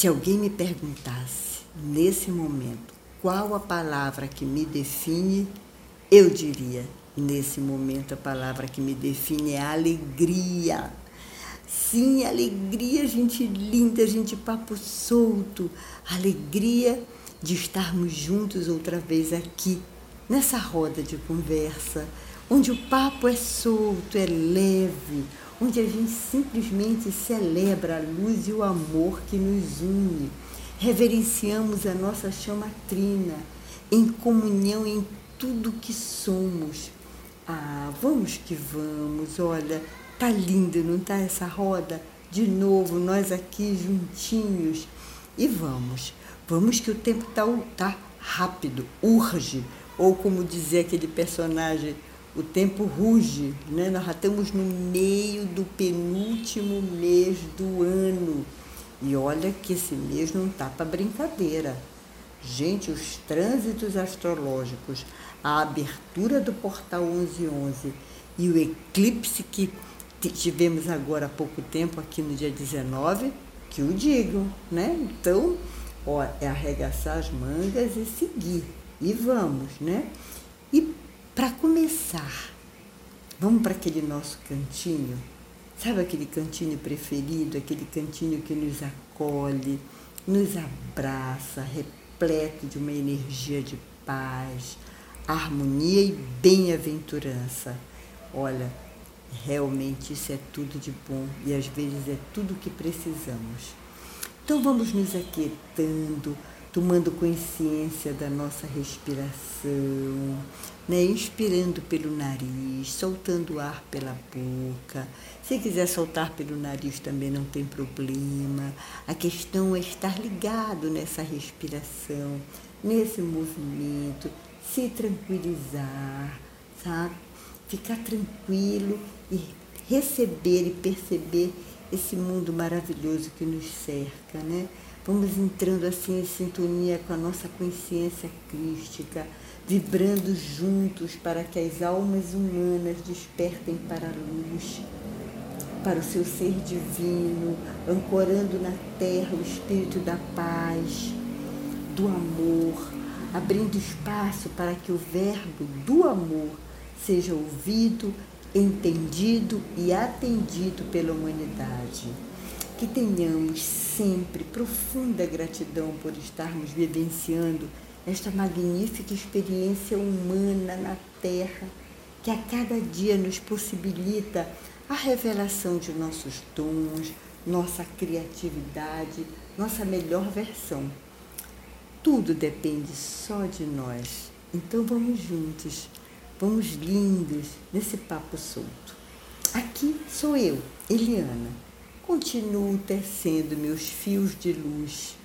Se alguém me perguntasse nesse momento qual a palavra que me define, eu diria: nesse momento a palavra que me define é alegria. Sim, alegria, gente linda, gente papo solto, alegria de estarmos juntos outra vez aqui, nessa roda de conversa, onde o papo é solto, é leve, onde a gente simplesmente celebra a luz e o amor que nos une. Reverenciamos a nossa chama trina, em comunhão em tudo que somos. Ah, vamos que vamos, olha, Tá lindo, não tá essa roda? De novo, nós aqui juntinhos. E vamos, vamos que o tempo tá, tá rápido, urge. Ou como dizia aquele personagem, o tempo ruge, né? Nós já estamos no meio do penúltimo mês do ano. E olha que esse mês não tá para brincadeira. Gente, os trânsitos astrológicos, a abertura do portal 1111 e o eclipse que tivemos agora há pouco tempo, aqui no dia 19, que o digam, né? Então, ó, é arregaçar as mangas e seguir. E vamos, né? E para começar, vamos para aquele nosso cantinho. Sabe aquele cantinho preferido, aquele cantinho que nos acolhe, nos abraça, repleto de uma energia de paz, harmonia e bem-aventurança. Olha, Realmente isso é tudo de bom e às vezes é tudo o que precisamos. Então vamos nos aquietando, tomando consciência da nossa respiração, né? inspirando pelo nariz, soltando o ar pela boca. Se quiser soltar pelo nariz também não tem problema. A questão é estar ligado nessa respiração, nesse movimento, se tranquilizar, sabe? Ficar tranquilo e receber e perceber esse mundo maravilhoso que nos cerca, né? Vamos entrando assim em sintonia com a nossa consciência crística, vibrando juntos para que as almas humanas despertem para a luz, para o seu ser divino, ancorando na terra o espírito da paz, do amor, abrindo espaço para que o verbo do amor seja ouvido entendido e atendido pela humanidade. Que tenhamos sempre profunda gratidão por estarmos vivenciando esta magnífica experiência humana na Terra, que a cada dia nos possibilita a revelação de nossos dons, nossa criatividade, nossa melhor versão. Tudo depende só de nós. Então vamos juntos Vamos lindos nesse papo solto. Aqui sou eu, Eliana. Continuo tecendo meus fios de luz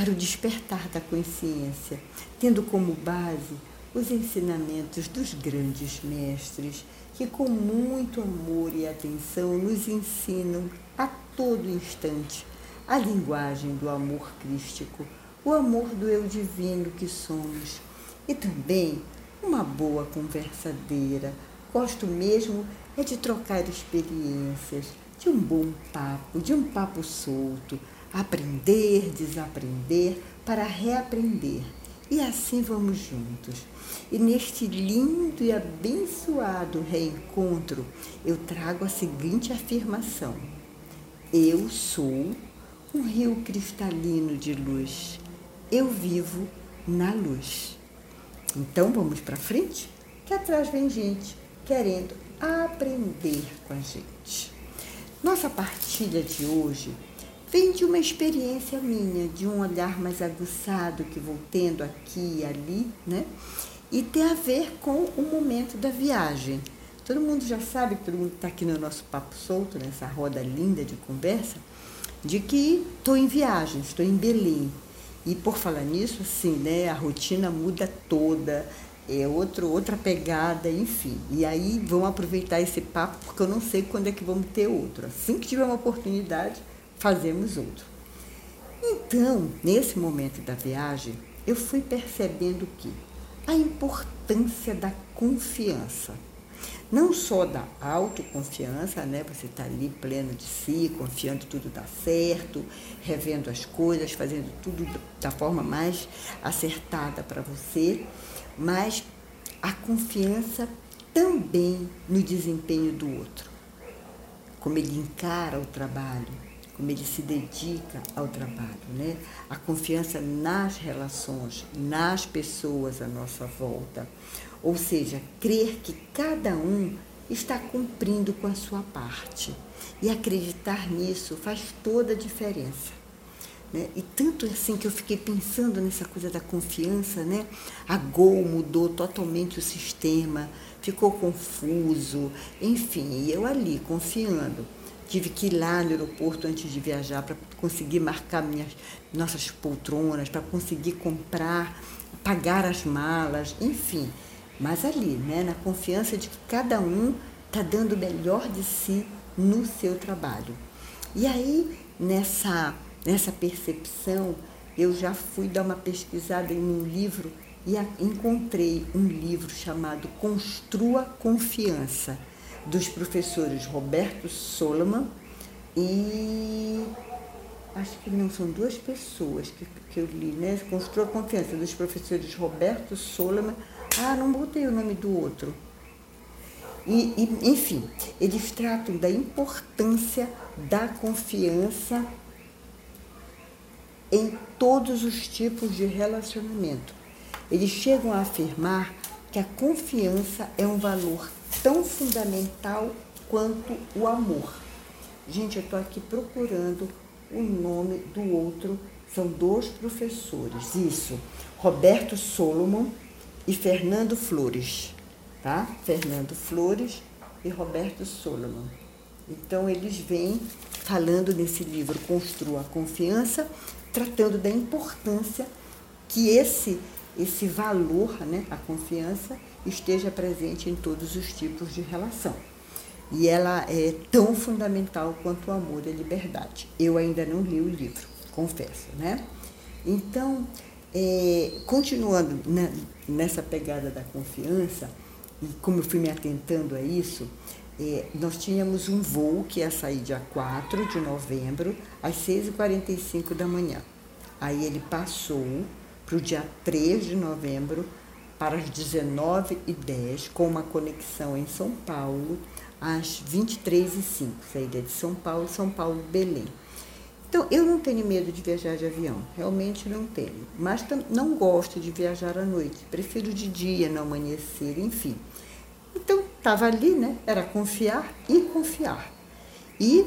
para o despertar da consciência, tendo como base os ensinamentos dos grandes mestres que, com muito amor e atenção, nos ensinam a todo instante a linguagem do amor crístico, o amor do eu divino que somos, e também uma boa conversadeira. Gosto mesmo é de trocar experiências, de um bom papo, de um papo solto, aprender, desaprender para reaprender. E assim vamos juntos. E neste lindo e abençoado reencontro, eu trago a seguinte afirmação: Eu sou um rio cristalino de luz. Eu vivo na luz. Então vamos para frente? Que atrás vem gente querendo aprender com a gente. Nossa partilha de hoje vem de uma experiência minha, de um olhar mais aguçado que vou tendo aqui e ali, né? E tem a ver com o momento da viagem. Todo mundo já sabe, todo mundo está aqui no nosso papo solto, nessa roda linda de conversa, de que estou em viagem, estou em Belém. E por falar nisso, assim, né, a rotina muda toda, é outro, outra pegada, enfim. E aí vamos aproveitar esse papo, porque eu não sei quando é que vamos ter outro. Assim que tiver uma oportunidade, fazemos outro. Então, nesse momento da viagem, eu fui percebendo que a importância da confiança. Não só da autoconfiança, né? Você está ali pleno de si, confiando tudo dá certo, revendo as coisas, fazendo tudo da forma mais acertada para você, mas a confiança também no desempenho do outro. Como ele encara o trabalho, como ele se dedica ao trabalho, né? A confiança nas relações, nas pessoas à nossa volta. Ou seja, crer que cada um está cumprindo com a sua parte. E acreditar nisso faz toda a diferença. Né? E tanto assim que eu fiquei pensando nessa coisa da confiança, né? A Gol mudou totalmente o sistema, ficou confuso, enfim, e eu ali confiando Tive que ir lá no aeroporto antes de viajar para conseguir marcar minhas, nossas poltronas, para conseguir comprar, pagar as malas, enfim. Mas ali, né, na confiança de que cada um está dando o melhor de si no seu trabalho. E aí, nessa, nessa percepção, eu já fui dar uma pesquisada em um livro e encontrei um livro chamado Construa Confiança dos professores Roberto Solomon e acho que não são duas pessoas que, que eu li, né? Construa a confiança dos professores Roberto Solomon. Ah, não botei o nome do outro. E, e, enfim, eles tratam da importância da confiança em todos os tipos de relacionamento. Eles chegam a afirmar que a confiança é um valor tão fundamental quanto o amor. Gente, eu estou aqui procurando o nome do outro, são dois professores, isso, Roberto Solomon e Fernando Flores, tá? Fernando Flores e Roberto Solomon. Então, eles vêm falando nesse livro Construa a Confiança, tratando da importância que esse esse valor, né, a confiança, esteja presente em todos os tipos de relação. E ela é tão fundamental quanto o amor e a liberdade. Eu ainda não li o livro, confesso, né? Então, é, continuando né, nessa pegada da confiança, e como eu fui me atentando a isso, é, nós tínhamos um voo que ia sair dia 4 de novembro, às 6h45 da manhã. Aí ele passou para o dia 3 de novembro, para as 19h10, com uma conexão em São Paulo, às 23h05, saída de São Paulo, São Paulo, Belém. Então, eu não tenho medo de viajar de avião, realmente não tenho. Mas não gosto de viajar à noite, prefiro de dia, no amanhecer, enfim. Então, estava ali, né? Era confiar e confiar. E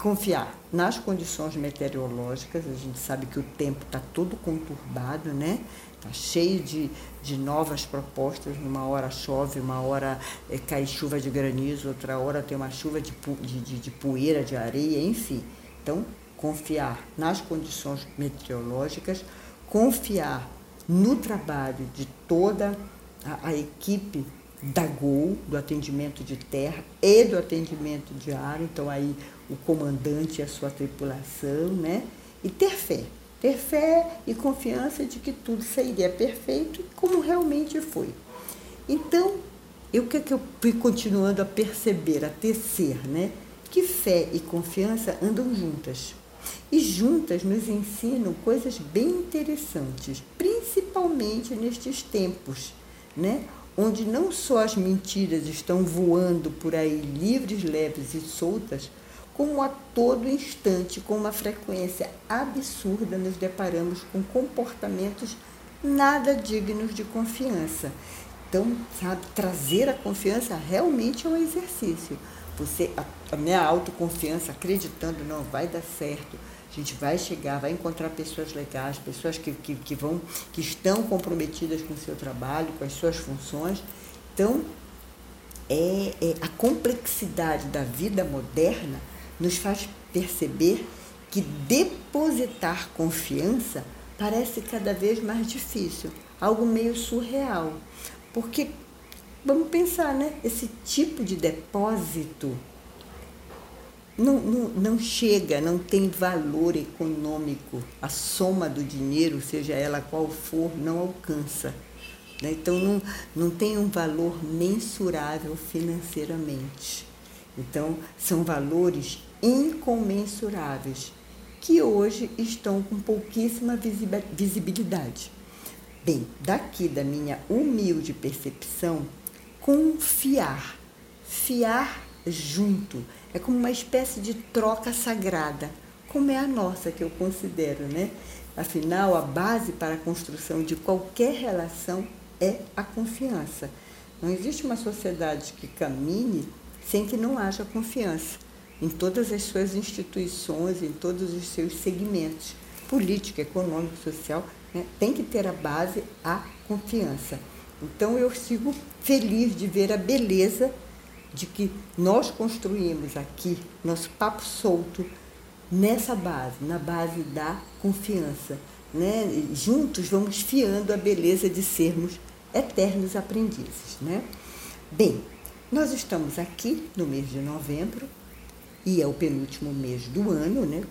confiar nas condições meteorológicas. A gente sabe que o tempo está todo conturbado, né? Está cheio de, de novas propostas. Uma hora chove, uma hora é, cai chuva de granizo, outra hora tem uma chuva de, de, de, de poeira, de areia, enfim. Então, confiar nas condições meteorológicas, confiar no trabalho de toda a, a equipe da Gol, do atendimento de terra e do atendimento de ar, então aí o comandante e a sua tripulação, né? E ter fé, ter fé e confiança de que tudo seria perfeito como realmente foi. Então, o que, é que eu fui continuando a perceber, a tecer, né? Que fé e confiança andam juntas. E juntas nos ensinam coisas bem interessantes, principalmente nestes tempos, né? onde não só as mentiras estão voando por aí livres, leves e soltas, como a todo instante, com uma frequência absurda, nos deparamos com comportamentos nada dignos de confiança. Então, sabe, trazer a confiança realmente é um exercício. Você, a, a minha autoconfiança, acreditando, não vai dar certo, a gente vai chegar, vai encontrar pessoas legais, pessoas que, que, que, vão, que estão comprometidas com o seu trabalho, com as suas funções. Então, é, é, a complexidade da vida moderna nos faz perceber que depositar confiança parece cada vez mais difícil, algo meio surreal. Porque, vamos pensar, né? Esse tipo de depósito não, não, não chega, não tem valor econômico. A soma do dinheiro, seja ela qual for, não alcança. Né? Então, não, não tem um valor mensurável financeiramente. Então, são valores incomensuráveis que hoje estão com pouquíssima visibilidade. Bem, daqui da minha humilde percepção, confiar, fiar junto, é como uma espécie de troca sagrada, como é a nossa, que eu considero, né? Afinal, a base para a construção de qualquer relação é a confiança. Não existe uma sociedade que caminhe sem que não haja confiança em todas as suas instituições, em todos os seus segmentos, político, econômico, social, né? tem que ter a base a confiança. Então eu sigo feliz de ver a beleza de que nós construímos aqui nosso papo solto nessa base, na base da confiança. Né? Juntos vamos fiando a beleza de sermos eternos aprendizes. Né? Bem, nós estamos aqui no mês de novembro e é o penúltimo mês do ano, né?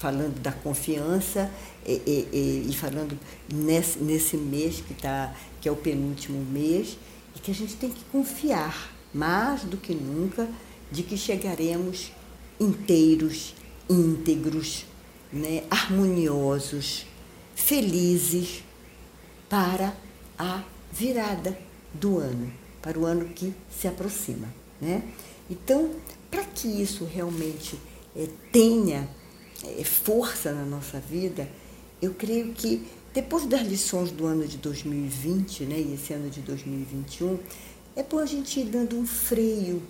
falando da confiança e, e, e falando nesse, nesse mês que, tá, que é o penúltimo mês, e que a gente tem que confiar mais do que nunca de que chegaremos inteiros, íntegros, né, harmoniosos, felizes para a virada do ano, para o ano que se aproxima. Né? Então, para que isso realmente é, tenha é, força na nossa vida, eu creio que depois das lições do ano de 2020, né, e esse ano de 2021, é bom a gente ir dando um freio,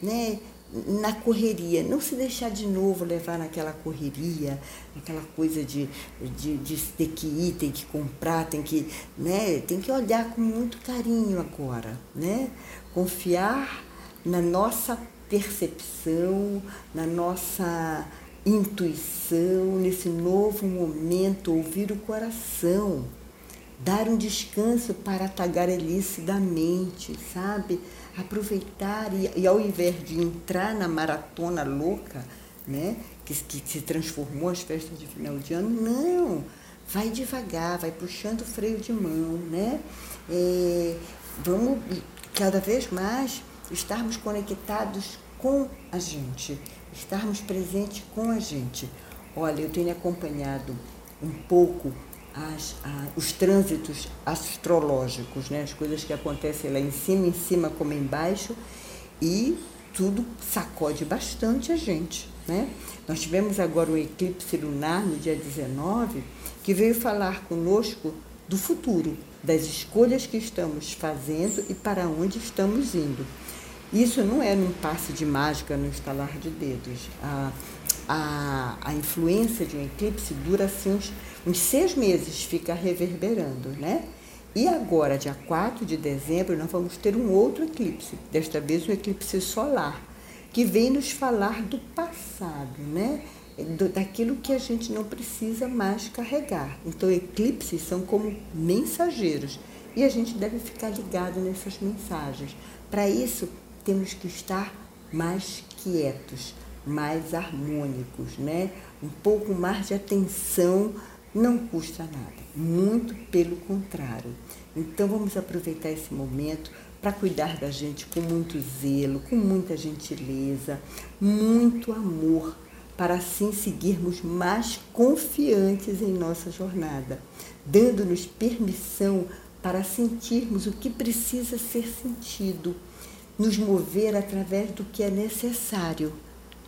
né, na correria, não se deixar de novo levar naquela correria, aquela coisa de, de, de ter que ir, tem que comprar, tem que, né, tem que olhar com muito carinho agora, né? Confiar na nossa percepção, na nossa intuição, nesse novo momento, ouvir o coração, dar um descanso para a tagarelice da mente, sabe? Aproveitar e, e ao invés de entrar na maratona louca, né? Que, que se transformou as festas de final de ano, não! Vai devagar, vai puxando o freio de mão, né? É, vamos cada vez mais estarmos conectados com a gente, estarmos presentes com a gente. Olha, eu tenho acompanhado um pouco as, a, os trânsitos astrológicos, né? as coisas que acontecem lá em cima, em cima como embaixo, e tudo sacode bastante a gente. Né? Nós tivemos agora um eclipse lunar no dia 19, que veio falar conosco do futuro, das escolhas que estamos fazendo e para onde estamos indo. Isso não é num passe de mágica, no estalar de dedos. A, a influência de um eclipse dura assim uns, uns seis meses, fica reverberando, né? E agora, dia 4 de dezembro, nós vamos ter um outro eclipse, desta vez um eclipse solar, que vem nos falar do passado, né? Daquilo que a gente não precisa mais carregar. Então, eclipses são como mensageiros e a gente deve ficar ligado nessas mensagens. Para isso, temos que estar mais quietos, mais harmônicos, né? Um pouco mais de atenção não custa nada, muito pelo contrário. Então vamos aproveitar esse momento para cuidar da gente com muito zelo, com muita gentileza, muito amor, para assim seguirmos mais confiantes em nossa jornada, dando-nos permissão para sentirmos o que precisa ser sentido nos mover através do que é necessário.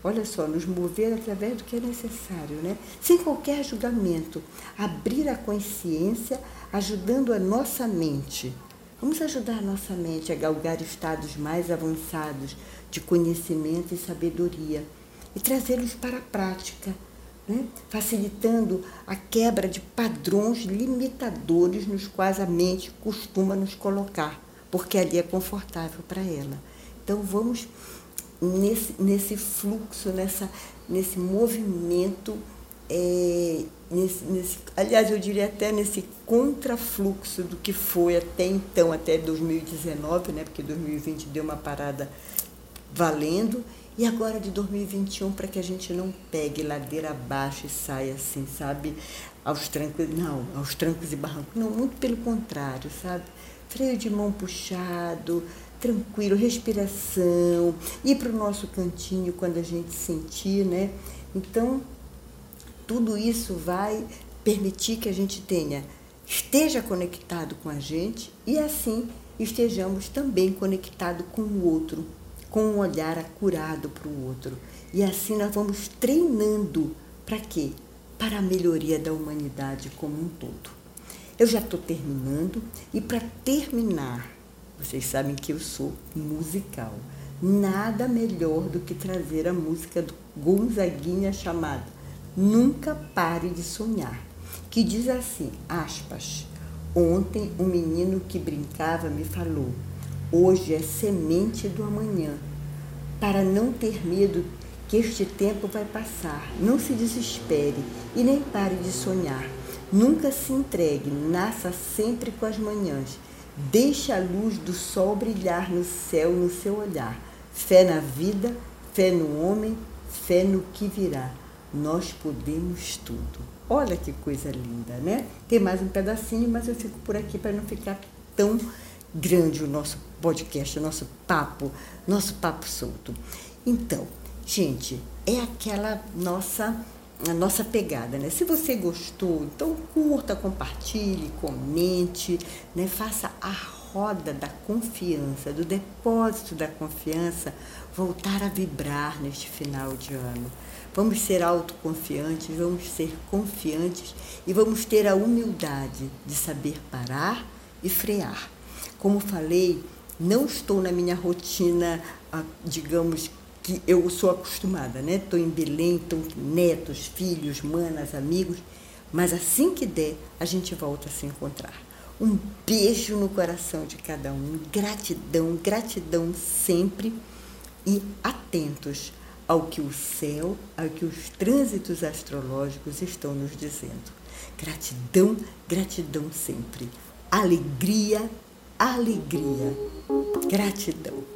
Olha só, nos mover através do que é necessário, né? Sem qualquer julgamento. Abrir a consciência, ajudando a nossa mente. Vamos ajudar a nossa mente a galgar estados mais avançados de conhecimento e sabedoria e trazê-los para a prática, né? facilitando a quebra de padrões limitadores nos quais a mente costuma nos colocar porque ali é confortável para ela. Então vamos nesse, nesse fluxo, nessa, nesse movimento, é, nesse, nesse, aliás, eu diria até nesse contrafluxo do que foi até então, até 2019, né, porque 2020 deu uma parada valendo, e agora de 2021 para que a gente não pegue ladeira abaixo e saia assim, sabe, aos trancos, não, aos trancos e barrancos, não, muito pelo contrário, sabe? freio de mão puxado, tranquilo, respiração, ir para o nosso cantinho quando a gente sentir, né? Então, tudo isso vai permitir que a gente tenha, esteja conectado com a gente e assim estejamos também conectados com o outro, com um olhar acurado para o outro. E assim nós vamos treinando para quê? Para a melhoria da humanidade como um todo. Eu já estou terminando e para terminar, vocês sabem que eu sou musical. Nada melhor do que trazer a música do Gonzaguinha chamada Nunca Pare de Sonhar, que diz assim, aspas, Ontem um menino que brincava me falou: Hoje é semente do amanhã. Para não ter medo que este tempo vai passar, não se desespere e nem pare de sonhar. Nunca se entregue, nasça sempre com as manhãs. Deixe a luz do sol brilhar no céu, no seu olhar. Fé na vida, fé no homem, fé no que virá. Nós podemos tudo. Olha que coisa linda, né? Tem mais um pedacinho, mas eu fico por aqui para não ficar tão grande o nosso podcast, o nosso papo, nosso papo solto. Então, gente, é aquela nossa a nossa pegada, né? Se você gostou, então curta, compartilhe, comente, né? Faça a roda da confiança, do depósito da confiança voltar a vibrar neste final de ano. Vamos ser autoconfiantes, vamos ser confiantes e vamos ter a humildade de saber parar e frear. Como falei, não estou na minha rotina, ah, digamos, que eu sou acostumada, né? Estou em Belém, estou netos, filhos, manas, amigos, mas assim que der, a gente volta a se encontrar. Um beijo no coração de cada um, gratidão, gratidão sempre e atentos ao que o céu, ao que os trânsitos astrológicos estão nos dizendo. Gratidão, gratidão sempre. Alegria, alegria. Gratidão.